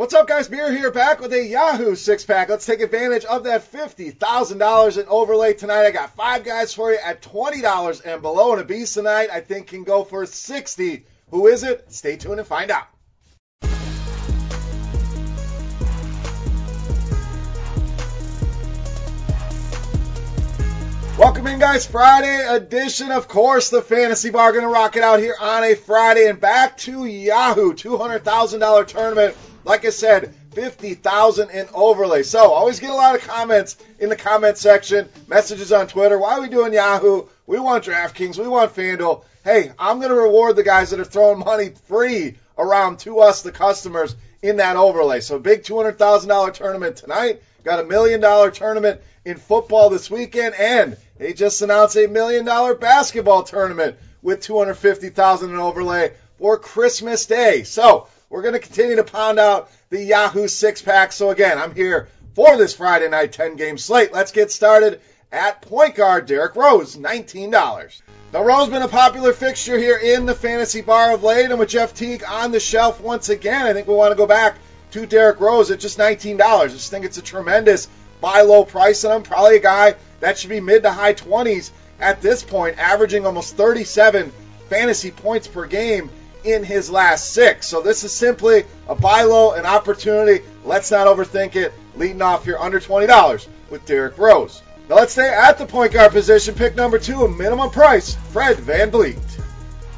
What's up, guys? Beer here, back with a Yahoo six pack. Let's take advantage of that $50,000 in overlay tonight. I got five guys for you at $20 and below, and a beast tonight I think can go for 60 Who is it? Stay tuned and find out. Welcome in, guys. Friday edition, of course, the Fantasy Bar. Going to rock it out here on a Friday and back to Yahoo $200,000 tournament like I said, 50,000 in overlay. So, always get a lot of comments in the comment section, messages on Twitter. Why are we doing Yahoo? We want DraftKings. We want FanDuel. Hey, I'm going to reward the guys that are throwing money free around to us, the customers, in that overlay. So, big $200,000 tournament tonight. Got a million dollar tournament in football this weekend, and they just announced a million dollar basketball tournament with 250,000 in overlay for Christmas Day. So, we're going to continue to pound out the Yahoo six pack. So again, I'm here for this Friday night 10 game slate. Let's get started at point guard Derrick Rose, $19. Now, Rose has been a popular fixture here in the fantasy bar of late, and with Jeff Teague on the shelf once again, I think we want to go back to Derrick Rose at just $19. I just think it's a tremendous buy low price and I'm Probably a guy that should be mid to high 20s at this point, averaging almost 37 fantasy points per game in his last six. So this is simply a buy low, an opportunity. Let's not overthink it. Leading off here under $20 with Derrick Rose. Now let's stay at the point guard position. Pick number two, a minimum price, Fred Van VanVleet.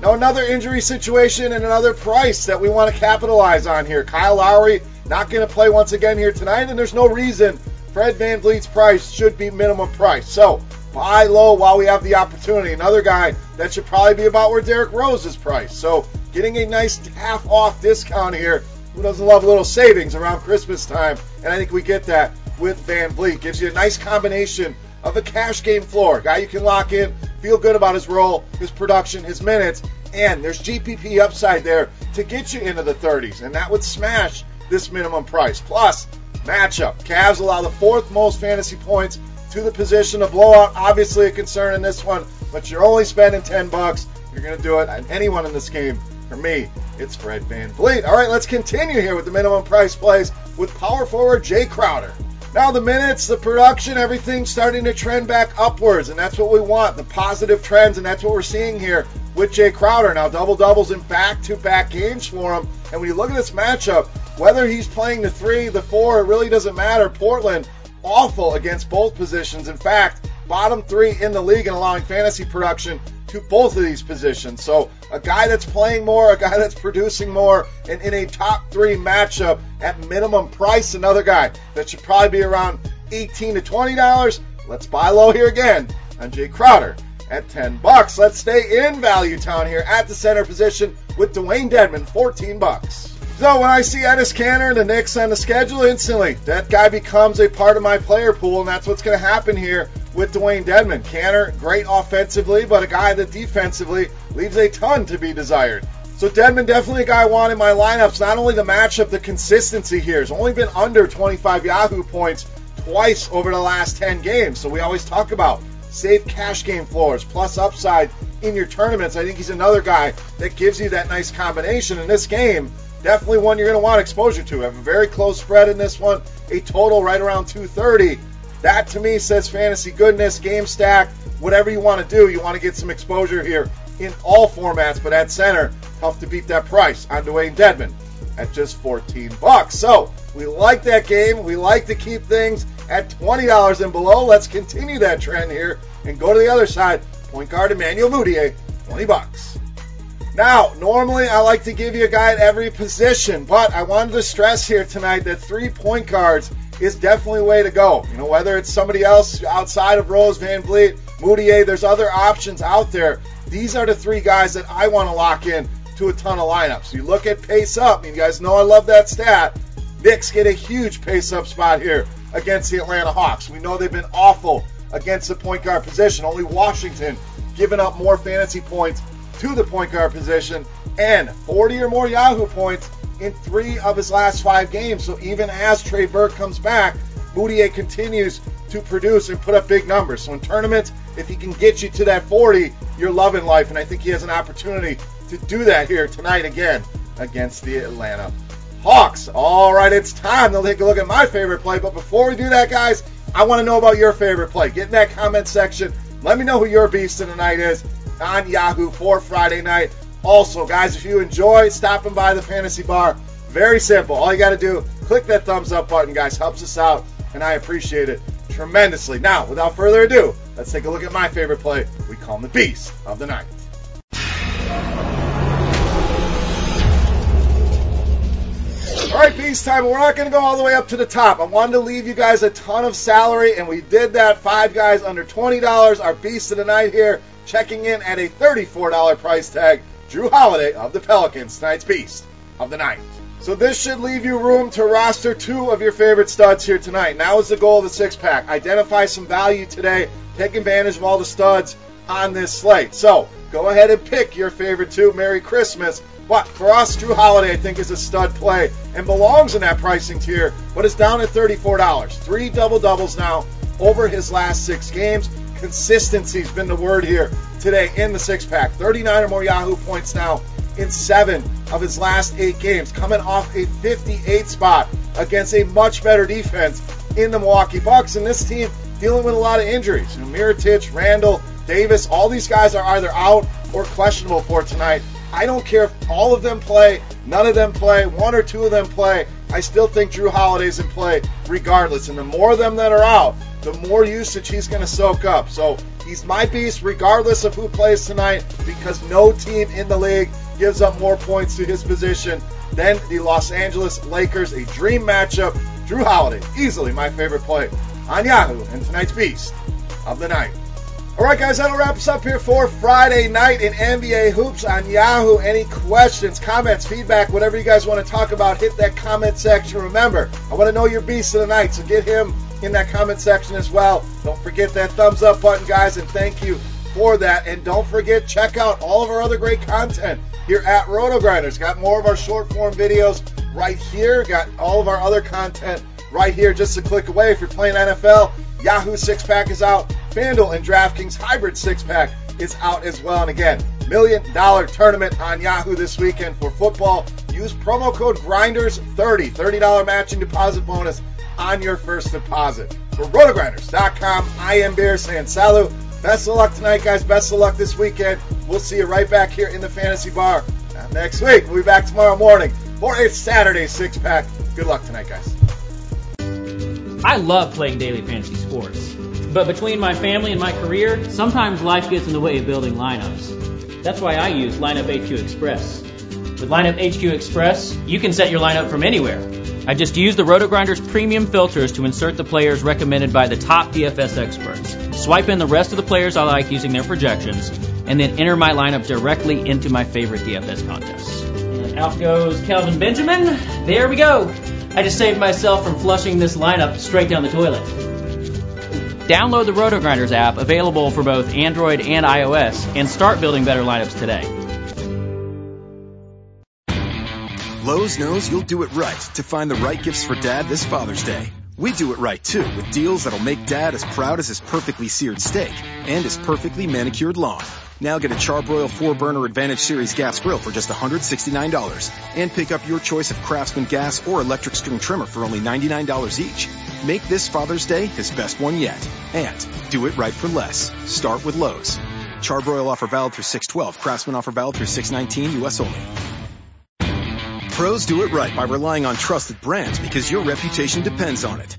Now another injury situation and another price that we want to capitalize on here. Kyle Lowry not going to play once again here tonight, and there's no reason Fred Van VanVleet's price should be minimum price. So buy low while we have the opportunity. Another guy that should probably be about where Derrick Rose is priced. So getting a nice half off discount here. Who doesn't love a little savings around Christmas time? And I think we get that with VanVleet. Gives you a nice combination of a cash game floor. Guy you can lock in, feel good about his role, his production, his minutes, and there's GPP upside there to get you into the 30s. And that would smash this minimum price. Plus, matchup. Cavs allow the fourth most fantasy points to the position. A blowout, obviously a concern in this one, but you're only spending 10 bucks. You're going to do it on anyone in this game for me, it's Fred VanVleet. All right, let's continue here with the minimum price plays with power forward Jay Crowder. Now the minutes, the production, everything's starting to trend back upwards, and that's what we want, the positive trends, and that's what we're seeing here with Jay Crowder. Now double doubles in back-to-back games for him, and when you look at this matchup, whether he's playing the three, the four, it really doesn't matter. Portland, awful against both positions. In fact, bottom three in the league in allowing fantasy production to both of these positions. So a guy that's playing more, a guy that's producing more, and in a top three matchup at minimum price, another guy that should probably be around 18 to 20 dollars. Let's buy low here again on Jay Crowder at 10 bucks. Let's stay in value town here at the center position with Dwayne Dedmon, 14 bucks. So when I see Enes and the Knicks on the schedule, instantly that guy becomes a part of my player pool, and that's what's going to happen here with Dwayne Dedmon. Kanter, great offensively, but a guy that defensively leaves a ton to be desired. So Dedmon definitely a guy I want in my lineups. Not only the matchup, the consistency here. Has only been under 25 Yahoo points twice over the last 10 games. So we always talk about save cash game floors plus upside in your tournaments. I think he's another guy that gives you that nice combination in this game. Definitely one you're going to want exposure to. Have a very close spread in this one, a total right around 230. That to me says fantasy goodness, game stack, whatever you want to do. You want to get some exposure here in all formats, but at center, tough to beat that price on Dwayne Dedmon at just 14 bucks. So we like that game. We like to keep things at $20 and below. Let's continue that trend here and go to the other side. Point guard Emmanuel Mudiay, 20 bucks. Now, normally I like to give you a guy at every position, but I wanted to stress here tonight that three point guards is definitely a way to go. You know, whether it's somebody else outside of Rose, VanVleet, Mudiay, there's other options out there. These are the three guys that I want to lock in to a ton of lineups. You look at pace up, you guys know I love that stat. Knicks get a huge pace up spot here against the Atlanta Hawks. We know they've been awful against the point guard position. Only Washington giving up more fantasy points to the point guard position and 40 or more Yahoo points in three of his last five games. So even as Trey Burke comes back, Mudiay continues to produce and put up big numbers. So in tournaments, if he can get you to that 40, you're loving life. And I think he has an opportunity to do that here tonight again against the Atlanta Hawks. All right, it's time to take a look at my favorite play. But before we do that, guys, I want to know about your favorite play. Get in that comment section. Let me know who your beast of the night is on Yahoo for Friday night. Also, guys, if you enjoy stopping by the fantasy bar, very simple. All you got to do, click that thumbs up button, guys. Helps us out, and I appreciate it tremendously. Now, without further ado, let's take a look at my favorite play. We call him the Beast of the Night. All right, Beast time. We're not going to go all the way up to the top. I wanted to leave you guys a ton of salary, and we did that. Five guys under $20. Our Beast of the Night here, checking in at a $34 price tag. Jrue Holiday of the Pelicans, tonight's Beast of the Night. So this should leave you room to roster two of your favorite studs here tonight. Now is the goal of the six pack. Identify some value today. Take advantage of all the studs on this slate. So go ahead and pick your favorite two. Merry Christmas. But for us, Jrue Holiday, I think, is a stud play and belongs in that pricing tier, but it's down at $34. Three double doubles now over his last six games. Consistency's been the word here today in the six pack. 39 or more Yahoo points now in seven of his last eight games, coming off a 58 spot against a much better defense in the Milwaukee Bucks. And this team dealing with a lot of injuries. You know, Mirotic, Randle, Davis, all these guys are either out or questionable for tonight. I don't care if all of them play, none of them play, one or two of them play. I still think Jrue Holiday's in play regardless. And the more of them that are out, the more usage he's going to soak up. So he's my beast regardless of who plays tonight because no team in the league gives up more points to his position than the Los Angeles Lakers. A dream matchup. Jrue Holiday, easily my favorite play on Yahoo and tonight's beast of the night. All right, guys, that'll wrap us up here for Friday night in NBA Hoops on Yahoo. Any questions, comments, feedback, whatever you guys want to talk about, hit that comment section. Remember, I want to know your beast of the night, so get him in that comment section as well. Don't forget that thumbs up button, guys, and thank you for that. And don't forget, check out all of our other great content here at Roto Grinders. Got more of our short form videos right here. Got all of our other content right here, just a click away. If you're playing NFL, Yahoo six pack is out. FanDuel and DraftKings hybrid six pack is out as well. And again, million dollar tournament on Yahoo this weekend for football. Use promo code GRINDERS30, $30 matching deposit bonus on your first deposit. For rotogrinders.com, I am Beer saying salut. Best of luck tonight, guys. Best of luck this weekend. We'll see you right back here in the fantasy bar next week. We'll be back tomorrow morning for a Saturday six pack. Good luck tonight, guys. I love playing daily fantasy sports. But between my family and my career, sometimes life gets in the way of building lineups. That's why I use Lineup HQ Express. With Lineup HQ Express, you can set your lineup from anywhere. I just use the RotoGrinders premium filters to insert the players recommended by the top DFS experts. Swipe in the rest of the players I like using their projections, and then enter my lineup directly into my favorite DFS contests. And out goes Kelvin Benjamin. There we go. I just saved myself from flushing this lineup straight down the toilet. Download the RotoGrinders app, available for both Android and iOS, and start building better lineups today. Lowe's knows you'll do it right to find the right gifts for dad this Father's Day. We do it right too with deals that'll make dad as proud as his perfectly seared steak and his perfectly manicured lawn. Now get a Charbroil 4-burner Advantage Series gas grill for just $169 and pick up your choice of Craftsman gas or electric string trimmer for only $99 each. Make this Father's Day his best one yet. And do it right for less. Start with Lowe's. Charbroil offer valid through 612. Craftsman offer valid through 619 US only. Pros do it right by relying on trusted brands because your reputation depends on it.